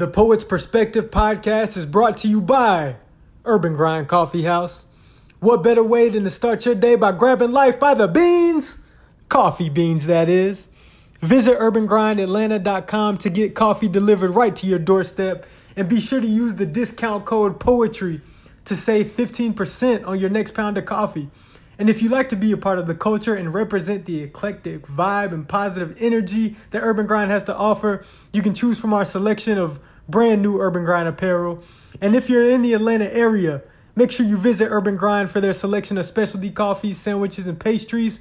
The Poet's Perspective podcast is brought to you by Urban Grind Coffee House. What better way than to start your day by grabbing life by the beans? Coffee beans, that is. Visit urbangrindatlanta.com to get coffee delivered right to your doorstep and be sure to use the discount code POETRY to save 15% on your next pound of coffee. And if you'd like to be a part of the culture and represent the eclectic vibe and positive energy that Urban Grind has to offer, you can choose from our selection of brand new Urban Grind apparel. And if you're in the Atlanta area, make sure you visit Urban Grind for their selection of specialty coffees, sandwiches, and pastries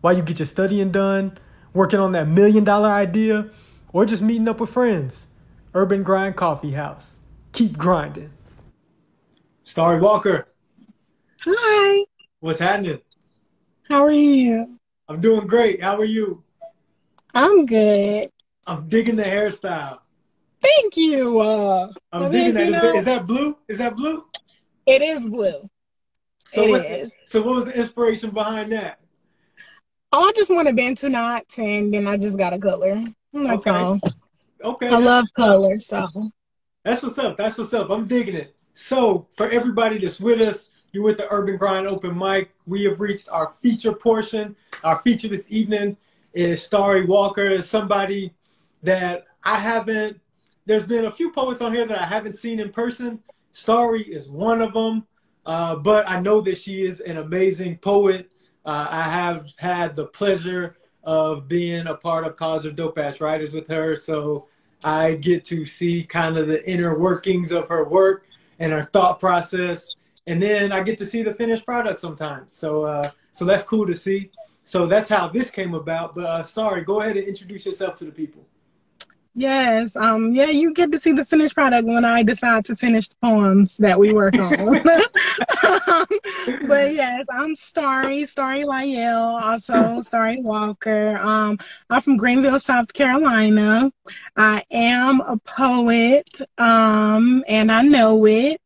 while you get your studying done, working on that million dollar idea, or just meeting up with friends. Urban Grind Coffee House. Keep grinding. Starry Walker, Hi, what's happening? how are you? I'm doing great. How are you? I'm good. I'm digging the hairstyle. Thank you. Uh, I'm digging that. Is, know- that. is that blue? Is that blue? it is blue. So It what, is. So what was the inspiration behind that? Oh, I just want a bantu knot, and then I just got a color. That's Okay. all. Okay. I love color, so That's what's up. That's what's up. I'm digging it. So, for everybody that's with us, you're with the Urban Grind Open Mic. We have reached our feature portion. Our feature this evening is Starry Walker, is somebody that I haven't. There's been a few poets on here that I haven't seen in person. Starry is one of them, uh, but I know that she is an amazing poet. Uh, I have had the pleasure of being a part of College of Dope Ass Writers with her, so I get to see kind of the inner workings of her work and her thought process, and then I get to see the finished product sometimes. So, uh, so that's cool to see. So that's how this came about. But uh, Starry, go ahead and introduce yourself to the people. Yes, um, yeah, you get to see the finished product when I decide to finish the poems that we work on. but yes, I'm Starry, Starry Lail, also Starry Walker. Um, I'm from Greenville, South Carolina. I am a poet, um, and I know it.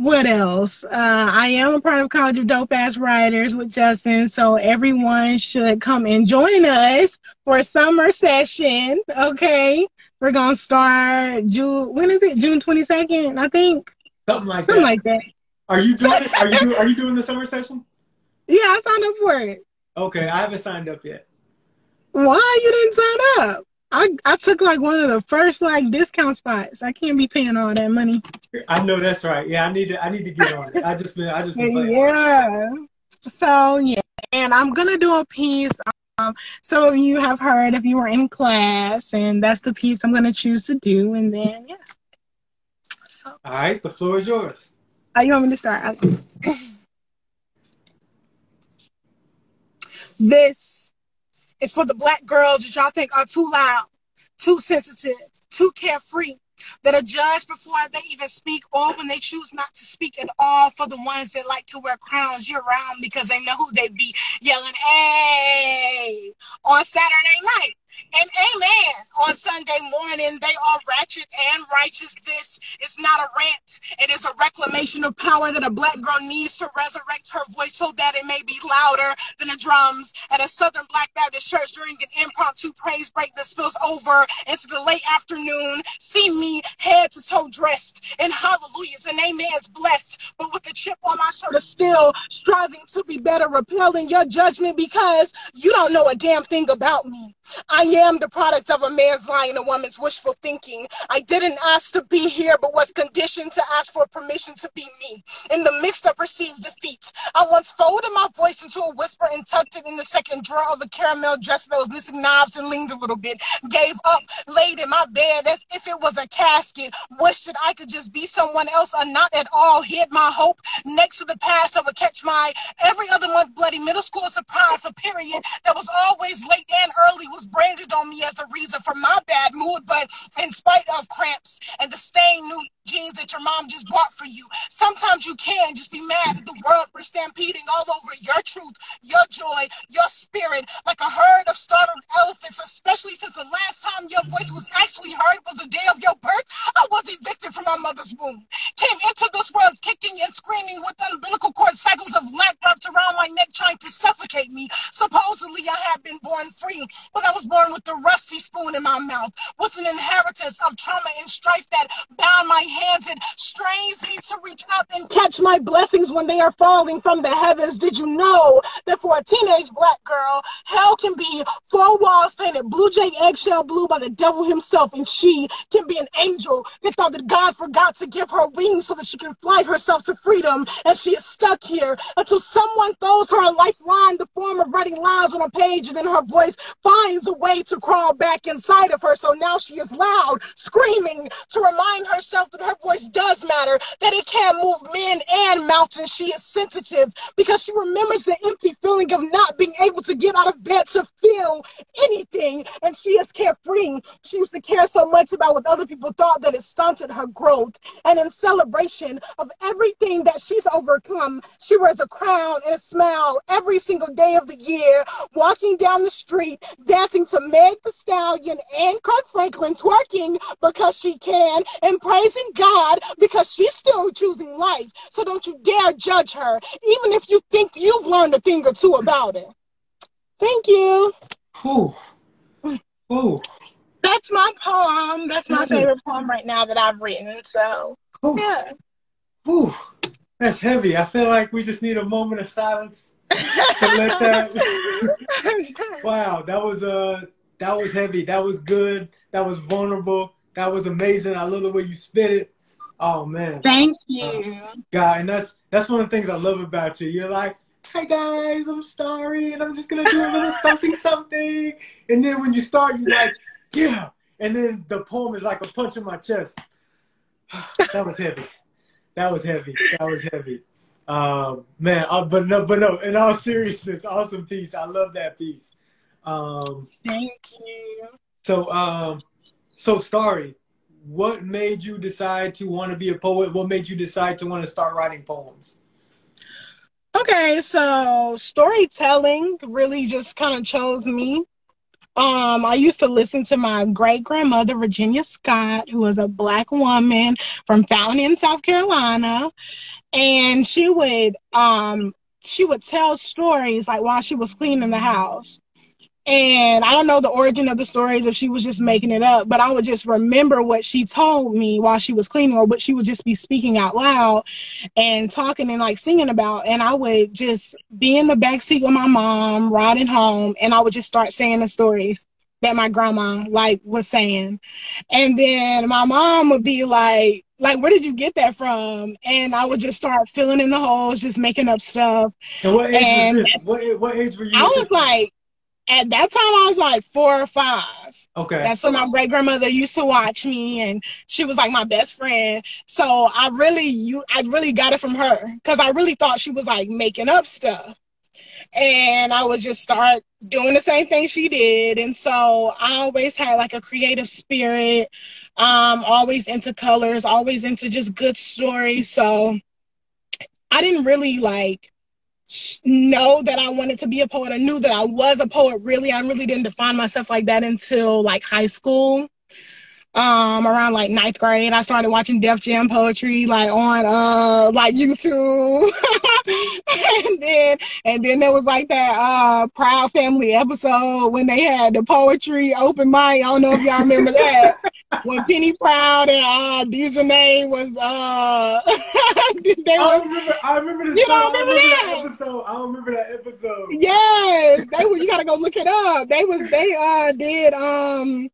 What else? Uh, I am a part of College of Dope Ass Writers with Justin, so everyone should come and join us for a summer session. Okay, we're gonna start June. When is it? June twenty second, I think. Something like Something that. like that. Are you doing it? Are you do, Are you doing the summer session? Yeah, I signed up for it. Okay, I haven't signed up yet. Why you didn't sign up? I I took like one of the first like discount spots. I can't be paying all that money. I know that's right. Yeah, I need to. I need to get on it. I just been. I just been playing. Yeah. So yeah, and I'm gonna do a piece. Um, some of you have heard if you were in class, and that's the piece I'm gonna choose to do. And then yeah. So, All right, the floor is yours. uh, you want me to start? This is for the black girls that y'all think are too loud, too sensitive, too carefree, that are judged before they even speak or when they choose not to speak at all. For the ones that like to wear crowns year round because they know who they be yelling, hey, on Saturday night. And amen. On Sunday morning, they are ratchet and righteous. This is not a rant. It is a reclamation of power that a black girl needs to resurrect her voice so that it may be louder than the drums at a Southern Black Baptist church during an impromptu praise break that spills over into the late afternoon. See me head to toe dressed in hallelujahs and amens blessed, but with a chip on my shoulder, still striving to be better, repelling your judgment because you don't know a damn thing about me. I am the product of a man's lie and a woman's wishful thinking. I didn't ask to be here, but was conditioned to ask for permission to be me. In the midst of perceived defeat, I once folded my voice into a whisper and tucked it in the second drawer of a caramel dress that was missing knobs and leaned a little bit. Gave up, laid in my bed as if it was a casket. Wished that I could just be someone else or not at all. Hid my hope next to the past that would catch my every other month bloody middle school surprise. A period that was always late and early was branded on me as the reason for my bad mood. But in spite of cramps and the stained new jeans that your mom just bought for you, sometimes you can just be mad at the world for stampeding all over your truth, your joy, your spirit, like a herd of startled elephants, especially since the last time your voice was actually heard was the day of your birth. I was evicted from my mother's womb. Came into this world kicking and screaming with umbilical cord cycles of lack wrapped around my neck trying to suffocate me. Supposedly I had been born free, but I was born with a rusty spoon in my mouth, with an inheritance of trauma and strife that bound my hands. It strains me to reach up and catch my blessings when they are falling from the heavens. Did you know that for a teenage black girl, hell can be four walls painted blue jay eggshell blue by the devil himself, and she can be an angel that thought that God forgot to give her wings so that she can fly herself to freedom, and she is stuck here until someone throws her a lifeline, the form of writing lines on a page, and then her voice finds a way to crawl back inside of her. So now she is loud, screaming to remind herself that her voice does matter, that it can move men and mountains. She is sensitive because she remembers the empty feeling of not being able to get out of bed to feel anything. And she is carefree. She used to care so much about what other people thought that it stunted her growth. And in celebration of everything that she's overcome, she wears a crown and a smile every single day of the year, walking down the street, dancing to Meg the Stallion and Kirk Franklin, twerking because she can, and praising God because she's still choosing life. So don't you dare judge her, even if you think you've learned a thing or two about it. Thank you. Ooh. Ooh. That's my poem. That's my favorite poem right now that I've written. So, Ooh. yeah. Ooh. That's heavy. I feel like we just need a moment of silence to let that. wow, that was uh that was heavy. That was good. That was vulnerable. That was amazing. I love the way you spit it. Oh man. Thank you. Uh, God, and that's that's one of the things I love about you. You're like, hey guys, I'm sorry, and I'm just gonna do a little something something. And then when you start, you're like, yeah. And then the poem is like a punch in my chest. that was heavy. That was heavy. That was heavy. Um, man, uh, but no, but no. In all seriousness, awesome piece. I love that piece. Um, Thank you. So, um, so Starry, what made you decide to want to be a poet? What made you decide to want to start writing poems? Okay, so storytelling really just kind of chose me. Um, I used to listen to my great grandmother, Virginia Scott, who was a black woman from Fountain, South Carolina. And she would um she would tell stories like while she was cleaning the house. And I don't know the origin of the stories if she was just making it up, but I would just remember what she told me while she was cleaning or what she would just be speaking out loud and talking and like singing about. And I would just be in the back seat with my mom riding home and I would just start saying the stories that my grandma like was saying. And then my mom would be like, like, where did you get that from? And I would just start filling in the holes, just making up stuff. And what age and was this? What, what age were you? I was like, at that time I was like four or five. Okay. That's when my great grandmother used to watch me, and she was like my best friend. So I really, you, I really got it from her because I really thought she was like making up stuff, and I would just start doing the same thing she did. And so I always had like a creative spirit, um, always into colors, always into just good stories. So I didn't really like know that I wanted to be a poet. I knew that I was a poet really. I really didn't define myself like that until like high school. Um, around like ninth grade, I started watching Def Jam poetry like on uh like YouTube. and then and then there was like that uh Proud Family episode when they had the poetry open mic. I don't know if y'all remember that. When Penny Proud and uh Dijonay was uh they was, I remember I remember the you don't remember, that? that? episode. I don't remember that episode. Yes, they were. you gotta go look it up. They was they uh did um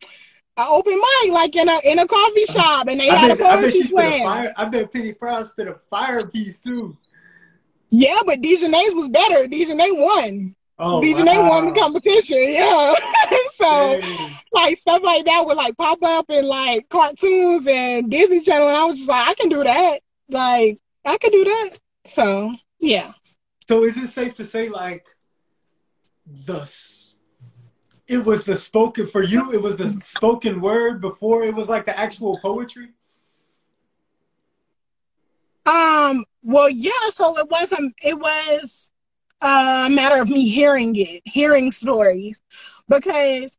an open mic like in a in a coffee shop and they I had bet, a poetry slam. I bet Penny Proud spit a fire piece too. Yeah, but Dijonay's was better. Dijonay won. Oh, Dijonay wow. won the competition. Yeah. so Dang. like stuff like that would like pop up in like cartoons and Disney Channel, and I was just like, I can do that. Like I can do that. So yeah. So is it safe to say like the it was the spoken for you? It was the spoken word before it was like the actual poetry. Um. Well, yeah. So it wasn't. It was a matter of me hearing it, hearing stories, because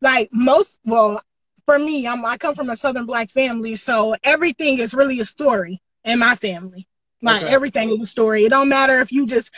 like most. Well, for me, I'm. I come from a Southern Black family, so everything is really a story in my family. Like okay. everything is a story. It don't matter if you just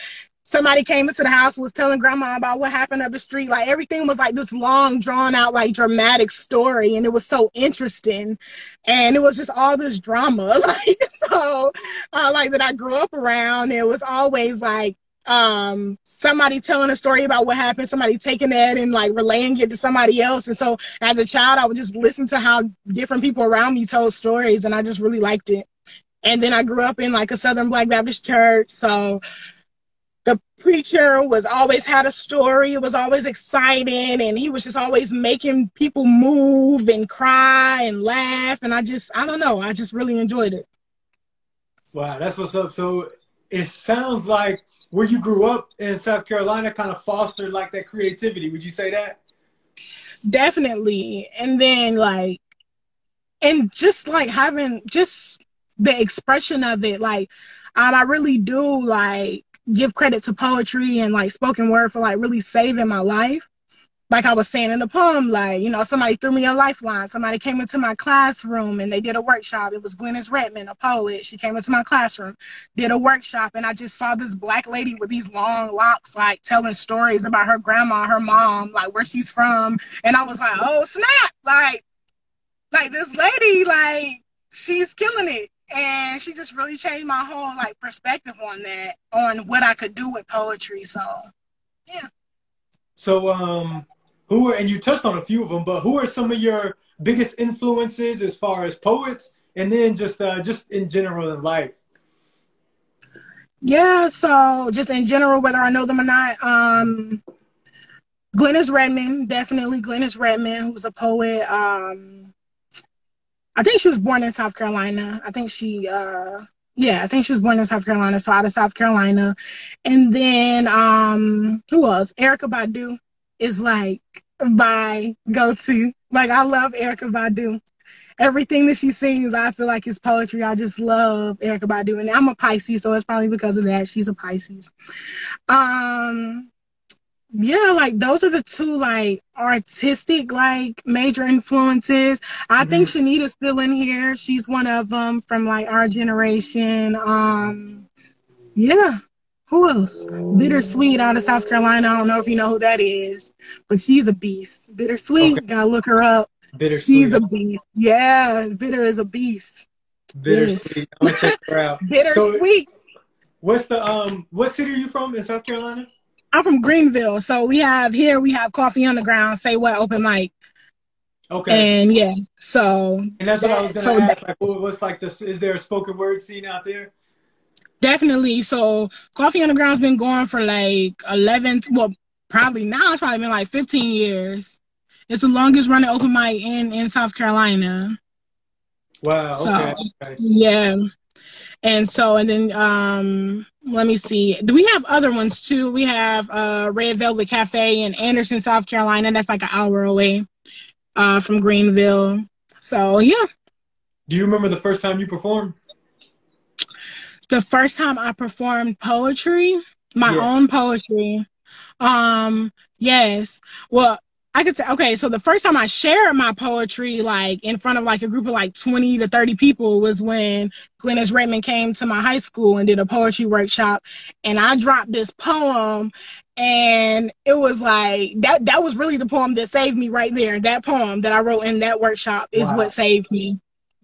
somebody came into the house was telling grandma about what happened up the street like everything was like this long drawn out like dramatic story and it was so interesting and it was just all this drama like so uh, like that i grew up around it was always like um somebody telling a story about what happened somebody taking that and like relaying it to somebody else. And so as a child i would just listen to how different people around me told stories and i just really liked it. And then i grew up in like a southern black baptist church so the preacher was always had a story it was always exciting and he was just always making people move and cry and laugh and i just i don't know i just really enjoyed it. Wow that's what's up. So it sounds like where you grew up in South Carolina kind of fostered like that creativity. Would you say that? Definitely. And then like and just like having just the expression of it, like um, I really do like give credit to poetry and like spoken word for like really saving my life like I was saying in the poem, like, you know, somebody threw me a lifeline. Somebody came into my classroom and they did a workshop. It was Glenis Redmond, a poet. She came into my classroom, did a workshop, and I just saw this black lady with these long locks, like telling stories about her grandma, her mom, like where she's from. And I was like, oh snap, like, like this lady, like, she's killing it. And she just really changed my whole like perspective on that, on what I could do with poetry. So yeah. So um who are and you touched on a few of them, but who are some of your biggest influences as far as poets, and then just uh, just in general in life? Yeah, so just in general, whether I know them or not, um, Glenis Redmond, definitely Glenis Redmond, who's a poet. Um, I think she was born in South Carolina. I think she, uh, yeah, I think she was born in South Carolina, so out of South Carolina. And then um, who else? Erykah Badu is like my go-to. Like I love Erykah Badu. Everything that she sings, I feel like is poetry. I just love Erykah Badu, and I'm a Pisces, so it's probably because of that. She's a Pisces. Um, yeah, like those are the two like artistic like major influences. I mm-hmm. think Shanita's still in here. She's one of them from like our generation. Um, yeah, who else? Bittersweet out of South Carolina. I don't know if you know who that is, but she's a beast. Bittersweet, okay. gotta look her up. Bittersweet. She's a beast. Yeah, Bitter is a beast. Bittersweet. Yes. I'll check her out. Bittersweet. So, what's the um? What city are you from in South Carolina? I'm from Greenville. So we have here we have Coffee Underground. Say what? Open mic. Okay. And yeah, so. And that's what I was gonna so ask. Like, what's like this? Is there a spoken word scene out there? Definitely. So Coffee Underground's been going for like 11, well, probably now it's probably been like 15 years. It's the longest running open mic in, in South Carolina. Wow. So, okay. Yeah. And so, and then, um, let me see. Do we have other ones too? We have uh, Red Velvet Cafe in Anderson, South Carolina. That's like an hour away uh, from Greenville. So, yeah. Do you remember the first time you performed? The first time I performed poetry, my yes. own poetry. Um, yes. Well, I could say, okay, so the first time I shared my poetry, like in front of like a group of like 20 to 30 people was when Glenis Redmond came to my high school and did a poetry workshop. And I dropped this poem and it was like, that, that was really the poem that saved me right there. That poem that I wrote in that workshop is wow. what saved me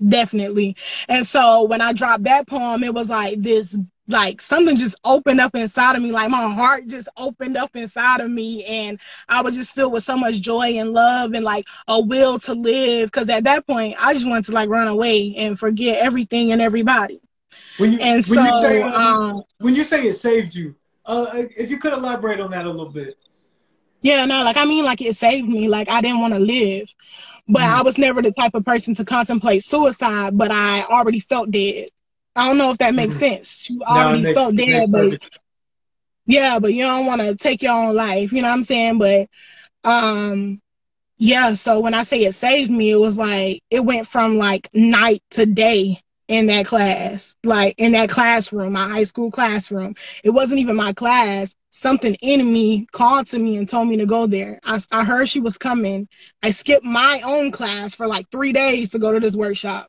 definitely. And so when I dropped that poem, it was like this like something just opened up inside of me like my heart just opened up inside of me and i was just filled with so much joy and love and like a will to live because at that point i just wanted to like run away and forget everything and everybody. When you, and when so you say, um, when you say it saved you uh, if you could elaborate on that a little bit. Yeah no like i mean like it saved me like i didn't want to live but mm. I was never the type of person to contemplate suicide, but I already felt dead. I don't know if that makes mm. sense. You already no, felt dead, but yeah, but you don't want to take your own life. You know what I'm saying? But um, yeah. So when I say it saved me, it was like it went from like night to day in that class, like in that classroom, my high school classroom. It wasn't even my class. Something in me called to me and told me to go there. I, I heard she was coming. I skipped my own class for like three days to go to this workshop.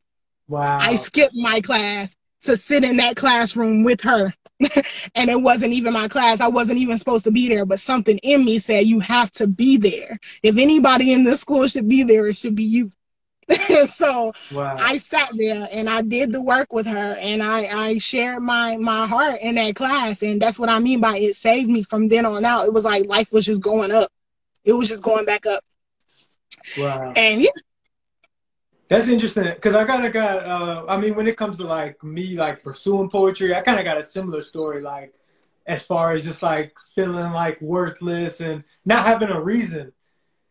Wow. I skipped my class to sit in that classroom with her. and it wasn't even my class. I wasn't even supposed to be there, but something in me said, You have to be there. If anybody in this school should be there, it should be you. so wow. I sat there and I did the work with her and I, I shared my my heart in that class and that's what I mean by it saved me from then on out. It was like life was just going up. It was just going back up. Wow. And yeah. That's interesting because I kind of got. Uh, I mean, when it comes to like me, like pursuing poetry, I kind of got a similar story. Like, as far as just like feeling like worthless and not having a reason,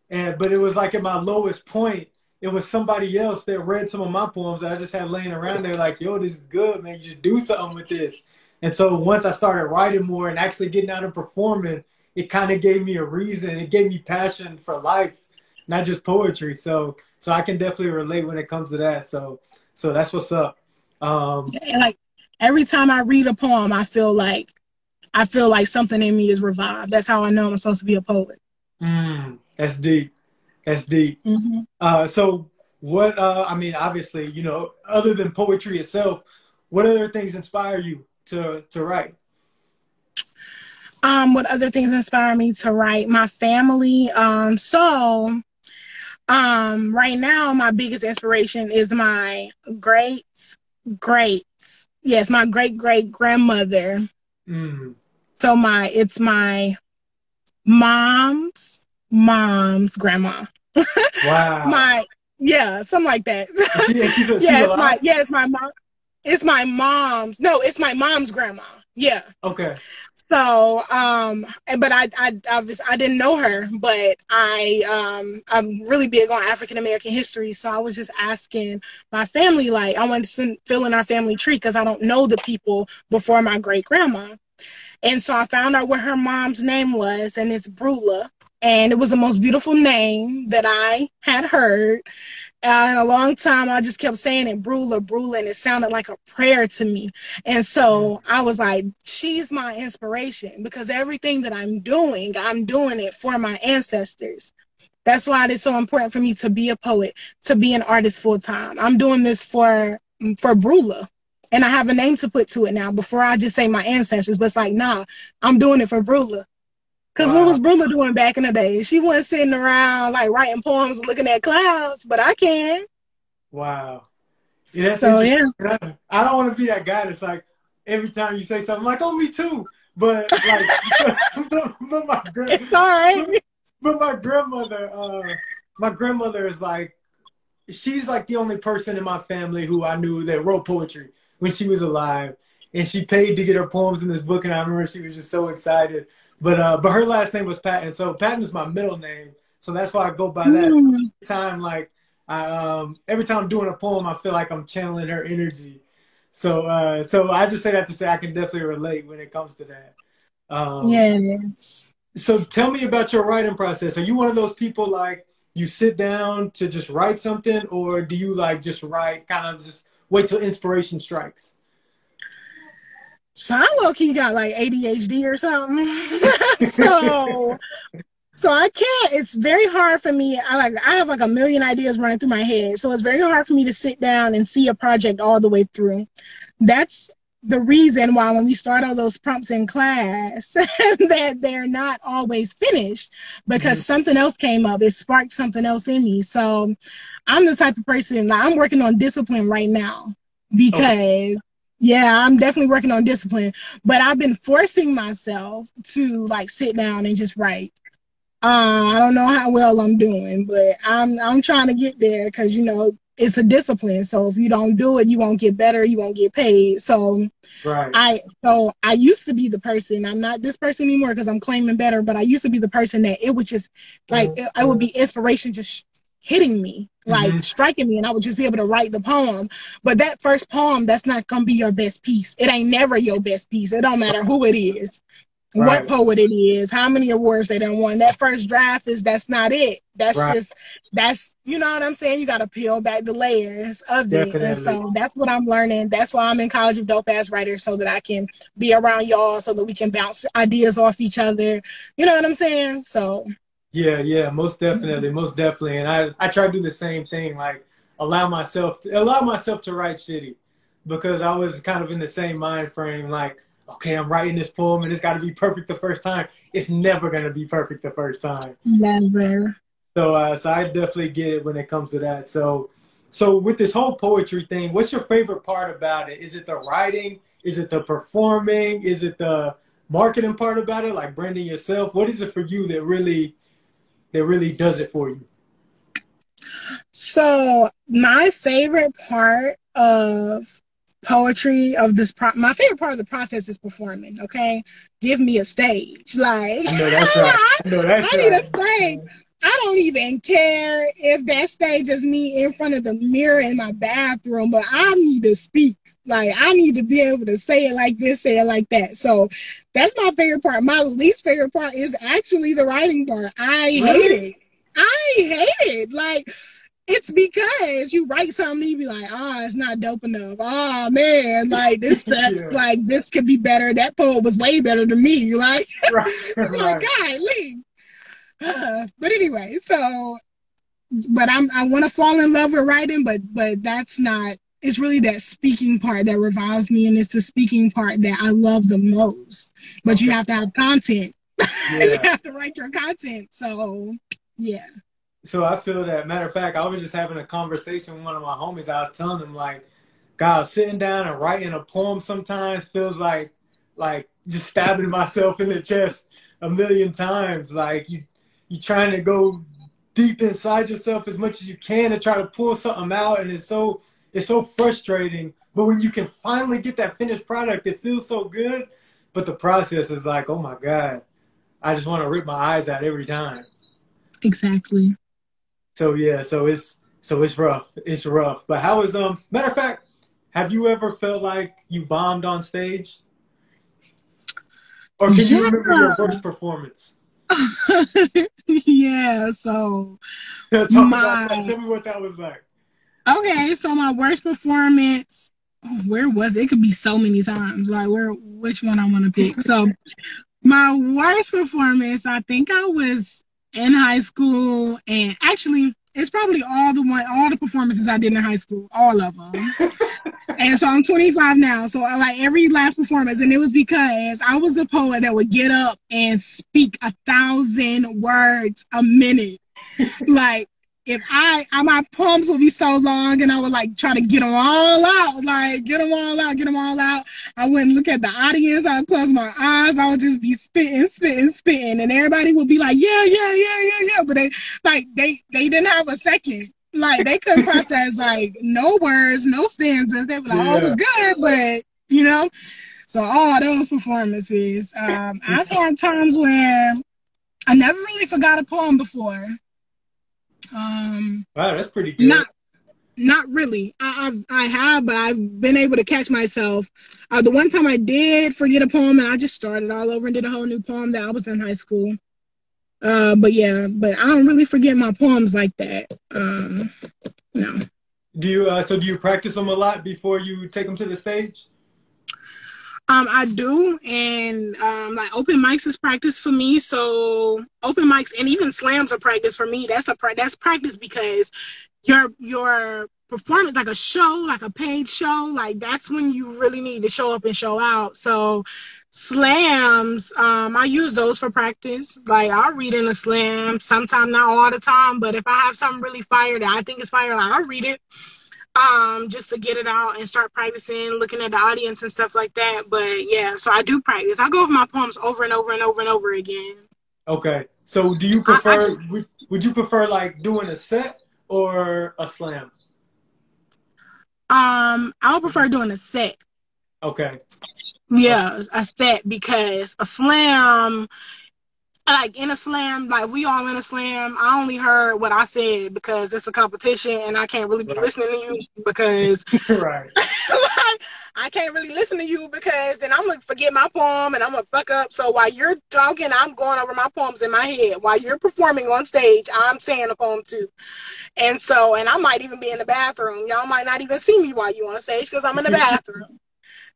and but it was like at my lowest point, it was somebody else that read some of my poems that I just had laying around there. Like, yo, this is good, man. You should do something with this. And so once I started writing more and actually getting out and performing, it kind of gave me a reason. It gave me passion for life, not just poetry. So so I can definitely relate when it comes to that. So so that's what's up. Um, like every time I read a poem, I feel like I feel like something in me is revived. That's how I know I'm supposed to be a poet. Mm, that's deep. That's deep. Mm-hmm. Uh, so what? Uh, I mean, obviously, you know, other than poetry itself, what other things inspire you to to write? Um, what other things inspire me to write? My family. Um, so um, right now, my biggest inspiration is my great, great, yes, my great great grandmother. Mm. So my, it's my mom's mom's grandma. Wow. my, yeah, something like that. She, she's a, she's yeah, it's my, yeah, it's my mom. It's my mom's. No, it's my mom's grandma. Yeah. Okay. So, um, but I, I, I, I didn't know her, but I, um, I'm really big on African American history. So I was just asking my family, like, I wanted to fill in our family tree because I don't know the people before my great grandma. And so I found out what her mom's name was, and it's Brula. And it was the most beautiful name that I had heard. Uh, in a long time, I just kept saying it, Brula, Brula, and it sounded like a prayer to me. And so I was like, she's my inspiration because everything that I'm doing, I'm doing it for my ancestors. That's why it is so important for me to be a poet, to be an artist full time. I'm doing this for for Brula. And I have a name to put to it now before I just say my ancestors. But it's like, nah, I'm doing it for Brula. Cause wow. what was Brula doing back in the day? She wasn't sitting around like writing poems, and looking at clouds, but I can. Wow. Yeah, so yeah. I don't want to be that guy that's like every time you say something like, "Oh, me too," but like, but, but my it's all right. But, but my grandmother, uh, my grandmother is like, she's like the only person in my family who I knew that wrote poetry when she was alive, and she paid to get her poems in this book, and I remember she was just so excited. But uh, but her last name was Patton, so Patton is my middle name, so that's why I go by that. Mm. So every time like I um every time I'm doing a poem, I feel like I'm channeling her energy. So uh so I just say that to say I can definitely relate when it comes to that. Um, yes. So tell me about your writing process. Are you one of those people like you sit down to just write something, or do you like just write, kind of just wait till inspiration strikes? So I low key got like ADHD or something. so so I can't it's very hard for me. I like I have like a million ideas running through my head. So it's very hard for me to sit down and see a project all the way through. That's the reason why when we start all those prompts in class that they're not always finished because mm-hmm. something else came up it sparked something else in me so i'm the type of person like, i'm working on discipline right now because okay. Yeah, I'm definitely working on discipline, but I've been forcing myself to like sit down and just write. Uh, I don't know how well I'm doing, but I'm I'm trying to get there because you know it's a discipline. So if you don't do it, you won't get better. You won't get paid. So right. I so I used to be the person. I'm not this person anymore because I'm claiming better. But I used to be the person that it was just like mm-hmm. it, it would be inspiration just hitting me, like mm-hmm. striking me, and I would just be able to write the poem. But that first poem, that's not gonna be your best piece. It ain't never your best piece. It don't matter who it is, right. what poet it is, how many awards they done won. That first draft is that's not it. That's right. just that's you know what I'm saying. You got to peel back the layers of Definitely. it, and so that's what I'm learning. That's why I'm in College of Dope Ass Writers, so that I can be around y'all, so that we can bounce ideas off each other. You know what I'm saying? So yeah, yeah, most definitely, most definitely. And I, I try to do the same thing, like allow myself to allow myself to write shitty. because I was kind of in the same mind frame. Like, okay, I'm writing this poem and it's got to be perfect the first time. It's never gonna be perfect the first time. Never. So, uh, so I definitely get it when it comes to that. So, so with this whole poetry thing, what's your favorite part about it? Is it the writing? Is it the performing? Is it the marketing part about it, like branding yourself? What is it for you that really, that really does it for you? So my favorite part of poetry of this pro- my favorite part of the process is performing okay give me a stage like no, that's right. no, that's I need right. a stage I don't even care if that stage is me in front of the mirror in my bathroom, but I need to speak. Like I need to be able to say it like this, say it like that. So that's my favorite part. My least favorite part is actually the writing part. I hate it. I hate it. Like it's because you write something, you be like, oh, it's not dope enough. Oh man, like this. Yeah. Like this could be better. That poem was way better than me. Like, right, like, right. God, leave. Uh, but anyway, so but I'm I want to fall in love with writing, but but that's not. It's really that speaking part that revives me, and it's the speaking part that I love the most. But you have to have content. you have to write your content. So yeah. So I feel that. Matter of fact, I was just having a conversation with one of my homies. I was telling him like, God, sitting down and writing a poem sometimes feels like like just stabbing myself in the chest a million times. Like you you trying to go deep inside yourself as much as you can to try to pull something out, and it's so it's so frustrating. But when you can finally get that finished product, it feels so good. But the process is like, oh my God, I just want to rip my eyes out every time. Exactly. So yeah, so it's so it's rough. It's rough. But how is um matter of fact, have you ever felt like you bombed on stage? Or can you remember your Yeah. worst performance? yeah, so My-. Tell me what that was like. okay, so my worst performance where was it? It could be so many times. Like where which one I want to pick. So my worst performance, I think I was in high school and actually it's probably all the one all the performances I did in high school, all of them. and so I'm 25 now. So I like every last performance, and it was because I was the poet that would get up and speak a thousand words a minute. like if I, I, my poems would be so long, and I would like try to get them all out, like get them all out, get them all out. I wouldn't look at the audience. I would close my eyes. I would just be spitting, spitting, spitting, and everybody would be like, yeah, yeah, yeah, yeah, yeah. But they, like, they, they didn't have a second. Like they couldn't process like no words, no stanzas. They were like, "Oh, it was good," but you know. So all those performances. Um, I've had times where I never really forgot a poem before. Um, Wow, that's pretty good. not not really. I, I've I have, but I've been able to catch myself. Uh, the one time I did forget a poem, and I just started all over and did a whole new poem that I was in high school. Uh, but yeah, but I don't really forget my poems like that. Um, no. Do you uh, so do you practice them a lot before you take them to the stage? Um, I do, and um, like open mics is practice for me. So open mics and even slams are practice for me. That's a that's practice because your your performance, like a show, like a paid show, like that's when you really need to show up and show out. So slams, um, I use those for practice. Like I'll read in a slam, sometimes not all the time, but if I have something really fire that I think is fire, like, I'll read it um just to get it out and start practicing looking at the audience and stuff like that but yeah so i do practice i go over my poems over and over and over and over again Okay. So do you I- I prefer just- would, would you prefer like doing a set or a slam? um i would prefer doing a set Okay. yeah a set because a slam like in a slam like we all in a slam i only heard what i said because it's a competition and i can't really be Right. listening to you because right. like, I can't really listen to you because then I'm gonna forget my poem and I'm gonna fuck up. So while you're talking, I'm going over my poems in my head. While you're performing on stage, I'm saying a poem too. And so, and I might even be in the bathroom. Y'all might not even see me while you on stage because I'm in the bathroom.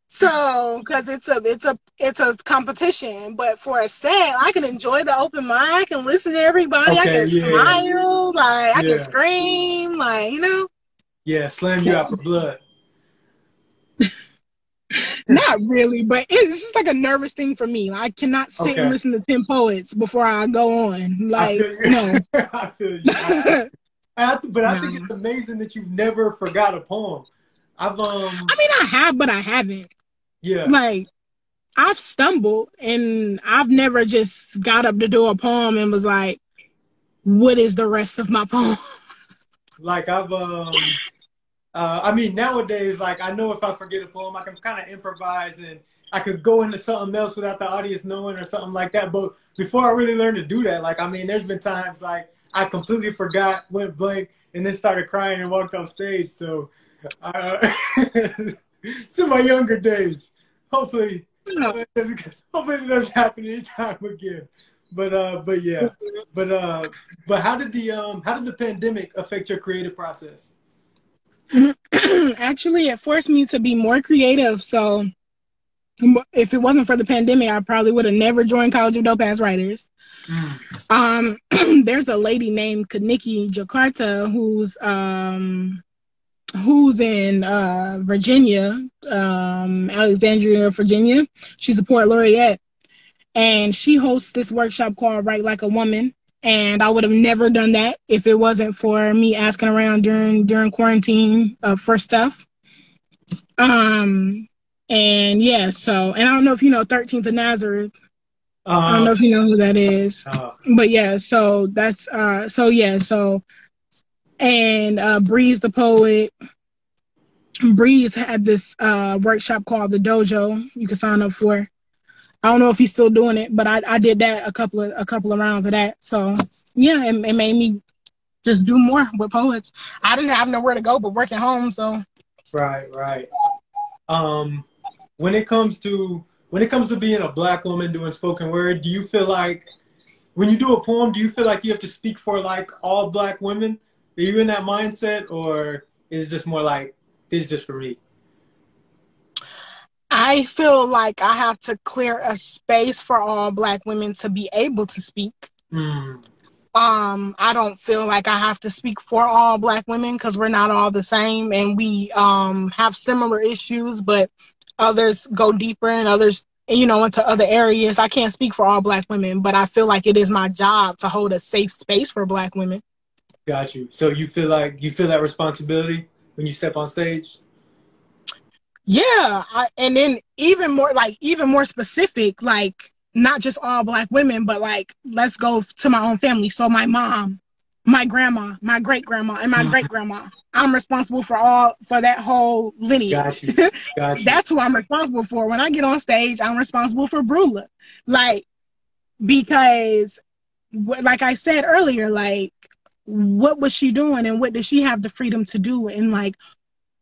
So, because it's a it's a it's a competition, but for a set, I can enjoy the open mic. I can listen to everybody. I can yeah. smile, like I can scream, like you know. Yeah, slam you out for blood. Not really, but it's just like a nervous thing for me. I cannot sit okay. and listen to ten poets before I go on. Like I no, I feel you. I, I but I think it's amazing that you've never forgot a poem. I've um. I mean, I have, but I haven't. Yeah. Like I've stumbled, and I've never just got up to do a poem and was like, "What is the rest of my poem?" Like I've um uh, I mean, nowadays, like I know if I forget a poem, I can kind of improvise and I could go into something else without the audience knowing or something like that. But before I really learned to do that, like I mean, there's been times like I completely forgot, went blank, and then started crying and walked off stage. So, uh, it's in my younger days. Hopefully, hopefully it doesn't happen anytime again. But uh, but yeah, but uh, but how did the um, how did the pandemic affect your creative process? actually it forced me to be more creative so if it wasn't for the pandemic i probably would have never joined college of dope ass writers mm. um, there's a lady named KaNikki Jakarta who's um, who's in uh, virginia um, alexandria virginia she's a poet laureate and she hosts this workshop called write like a woman and I would have never done that if it wasn't for me asking around during during quarantine uh, for stuff. Um, and yeah, so and I don't know if you know Thirteenth of Nazareth. Uh, I don't know if you know who that is, uh, but yeah, so that's uh, so yeah, so and uh, Breeze the poet. Breeze had this uh, workshop called the Dojo. You can sign up for. I don't know if he's still doing it, but I, I did that a couple of a couple of rounds of that. So yeah, it, it made me just do more with poets. I didn't have nowhere to go but work at home. So right, right. Um, when it comes to when it comes to being a black woman doing spoken word, do you feel like when you do a poem, do you feel like you have to speak for like all black women? Are you in that mindset, or is it just more like this is just for me? I feel like I have to clear a space for all black women to be able to speak. Mm. Um, I don't feel like I have to speak for all black women because we're not all the same and we um, have similar issues, but others go deeper and others, you know, into other areas. I can't speak for all black women, but I feel like it is my job to hold a safe space for black women. Got you. So you feel like you feel that responsibility when you step on stage? Yeah, I, and then even more like even more specific, like not just all black women, but like let's go to my own family. So my mom, my grandma, my great grandma, and my great grandma. I'm responsible for all for that whole lineage. Got you. Got you. That's who I'm responsible for. When I get on stage, I'm responsible for Brula, like because, like I said earlier, like what was she doing and what did she have the freedom to do and like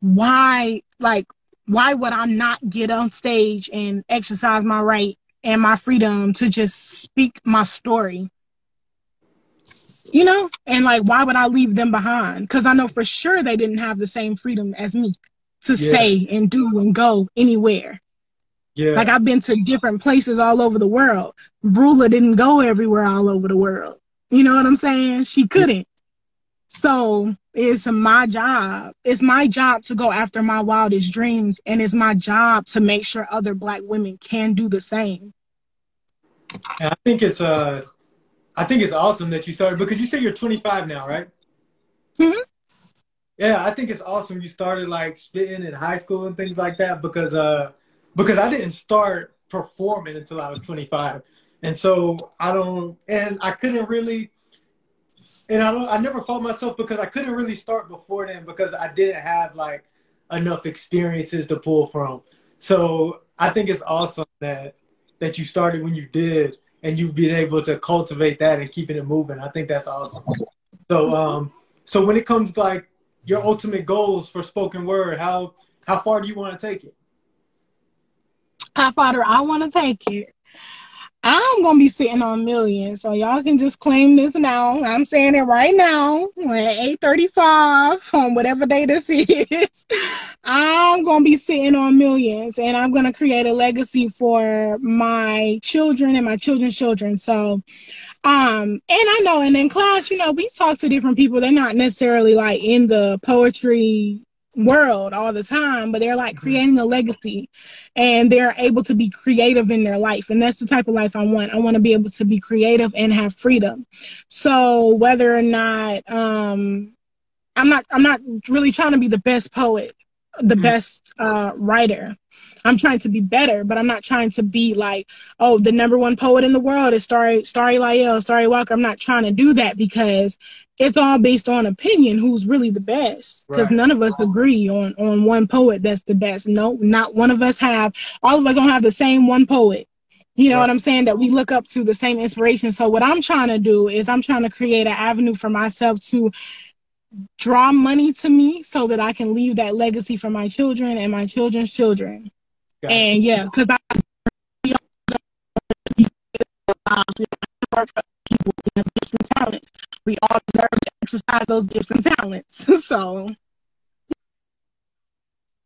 why like why would I not get on stage and exercise my right and my freedom to just speak my story? You know, and like, why would I leave them behind? Because I know for sure they didn't have the same freedom as me to yeah. say and do and go anywhere. Yeah. Like I've been to different places all over the world. Brula didn't go everywhere all over the world. You know what I'm saying? She couldn't. So it's my job. It's my job to go after my wildest dreams, and it's my job to make sure other Black women can do the same. And I think it's uh, I think it's awesome that you started because you said you're 25 now, right? hmm Yeah, I think it's awesome you started like spitting in high school and things like that because uh, because I didn't start performing until I was 25, and so I don't, and I couldn't really and I I never fought myself because I couldn't really start before then because I didn't have like enough experiences to pull from. So I think it's awesome that that you started when you did and you've been able to cultivate that and keeping it moving. I think that's awesome. So um so when it comes to like your ultimate goals for spoken word, how how far do you want to take it? How far do I want to take it? I'm gonna be sitting on millions, so y'all can just claim this now. I'm saying it right now at 8:35 on whatever day this is. I'm gonna be sitting on millions, and I'm gonna create a legacy for my children and my children's children. So, um, and I know, and in class, you know, we talk to different people. They're not necessarily like in the poetry world all the time, but they're like mm-hmm. creating a legacy and they're able to be creative in their life. And that's the type of life I want. I want to be able to be creative and have freedom. So whether or not, um, I'm not, I'm not really trying to be the best poet, the mm-hmm. best, uh, writer. I'm trying to be better, but I'm not trying to be like, oh, the number one poet in the world is Starry Starry Lail, Starry Walker. I'm not trying to do that because it's all based on opinion who's really the best because right. none of us agree on on one poet that's the best no not one of us have all of us don't have the same one poet you know right. what i'm saying that we look up to the same inspiration so what i'm trying to do is i'm trying to create an avenue for myself to draw money to me so that i can leave that legacy for my children and my children's children gotcha. and yeah because i people have gifts and talents. We all deserve to exercise those gifts and talents. so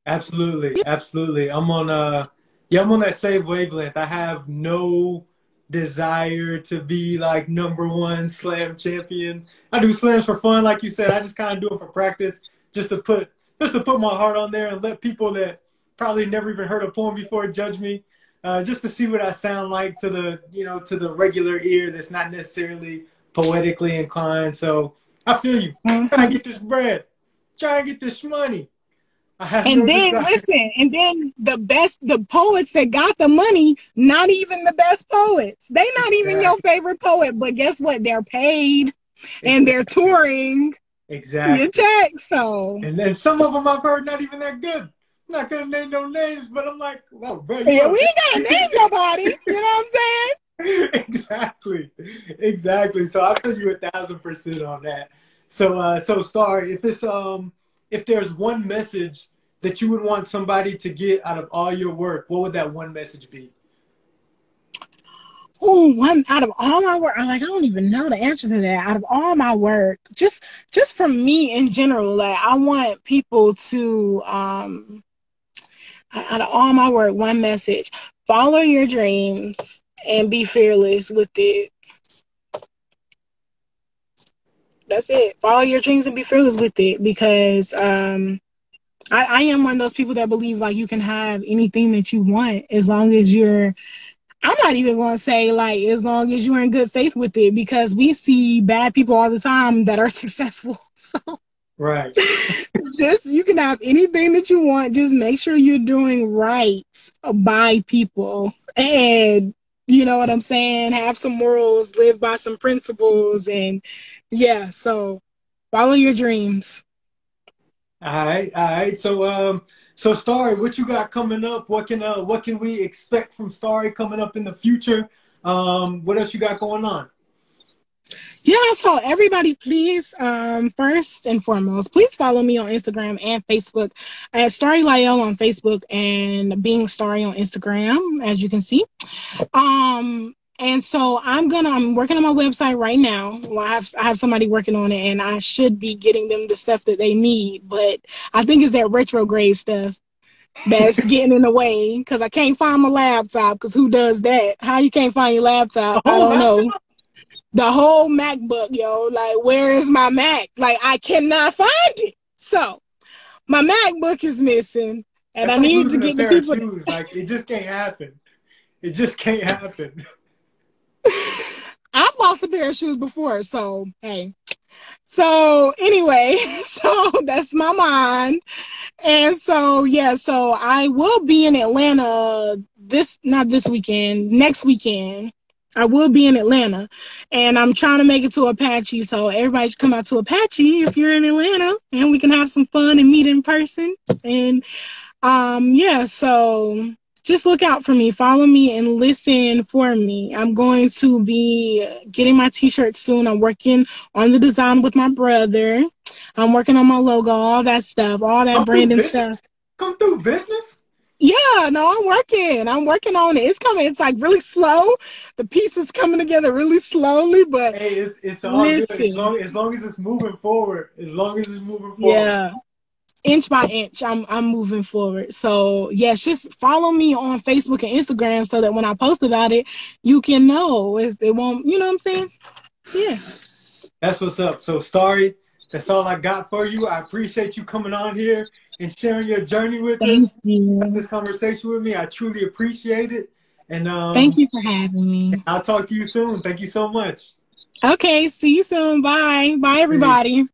Absolutely, absolutely. I'm on uh yeah, I'm on that same wavelength. I have no desire to be like number one slam champion. I do slams for fun, like you said. I just kind of do it for practice, just to put just to put my heart on there and let people that probably never even heard a poem before judge me uh, just to see what I sound like to the you know to the regular ear that's not necessarily poetically inclined. So I feel you. I'm trying to get this bread, Try and get this money. and then listen, and then the best, the poets that got the money, not even the best poets. They not even your favorite poet, but guess what? They're paid exactly. and they're touring. Exactly. Your check. So. And then some of them I've heard not even that good not gonna name no names, but I'm like, well, bro, yeah, we ain't gotta name nobody. You know what I'm saying? exactly, exactly. So I feel you a thousand percent on that. So, uh, so Star, if it's um, if there's one message that you would want somebody to get out of all your work, what would that one message be? Oh, one out of all my work, I'm like I don't even know the answer to that. Out of all my work, just just from me in general, like I want people to um out of all my work, one message follow your dreams and be fearless with it. That's it. Follow your dreams and be fearless with it because um, I, I am one of those people that believe like you can have anything that you want as long as you're I'm not even going to say like as long as you're in good faith with it because we see bad people all the time that are successful. So Right. just you can have anything that you want. Just make sure you're doing right by people. And you know what I'm saying? Have some morals, live by some principles and yeah, so follow your dreams. All right, all right. So um so Starry, what you got coming up? What can uh what can we expect from Starry coming up in the future? Um what else you got going on? Yeah, so everybody, please, um, first and foremost, please follow me on Instagram and Facebook at Starry Lail on Facebook and Being Starry on Instagram, as you can see. Um, and so I'm gonna I'm working on my website right now. Well, I have I have somebody working on it, and I should be getting them the stuff that they need. But I think it's that retrograde stuff that's getting in the way because I can't find my laptop. Because who does that? How you can't find your laptop? I don't know the whole MacBook, yo. Like, where is my Mac? Like, I cannot find it. So, my MacBook is missing, and That's I need to get the people. Shoes. Like, it just can't happen. It just can't happen. I've lost a pair of shoes before, so hey. So anyway, so that's my mind. And so yeah, so I will be in Atlanta this not this weekend, next weekend. I will be in Atlanta, and I'm trying to make it to Apache. So everybody should come out to Apache if you're in Atlanta, and we can have some fun and meet in person. And um, yeah, so just look out for me, follow me, and listen for me. I'm going to be getting my T-shirt soon. I'm working on the design with my brother. I'm working on my logo, all that stuff, all that Come branding stuff. Come through business. Yeah, no, I'm working. I'm working on it. It's coming. It's like really slow. The pieces coming together really slowly, but hey, it's it's all good as long, as long as it's moving forward. As long as it's moving forward. Yeah, inch by inch, I'm I'm moving forward. So yes, just follow me on Facebook and Instagram so that when I post about it, you can know. It, it won't. You know what I'm saying? Yeah. That's what's up. So Starry, That's all I got for you. I appreciate you coming on here and sharing your journey with Thank us. you. This conversation with me, I truly appreciate it. And um, Thank you for having me. I'll talk to you soon. Thank you so much. Okay, see you soon. Bye. Bye, everybody.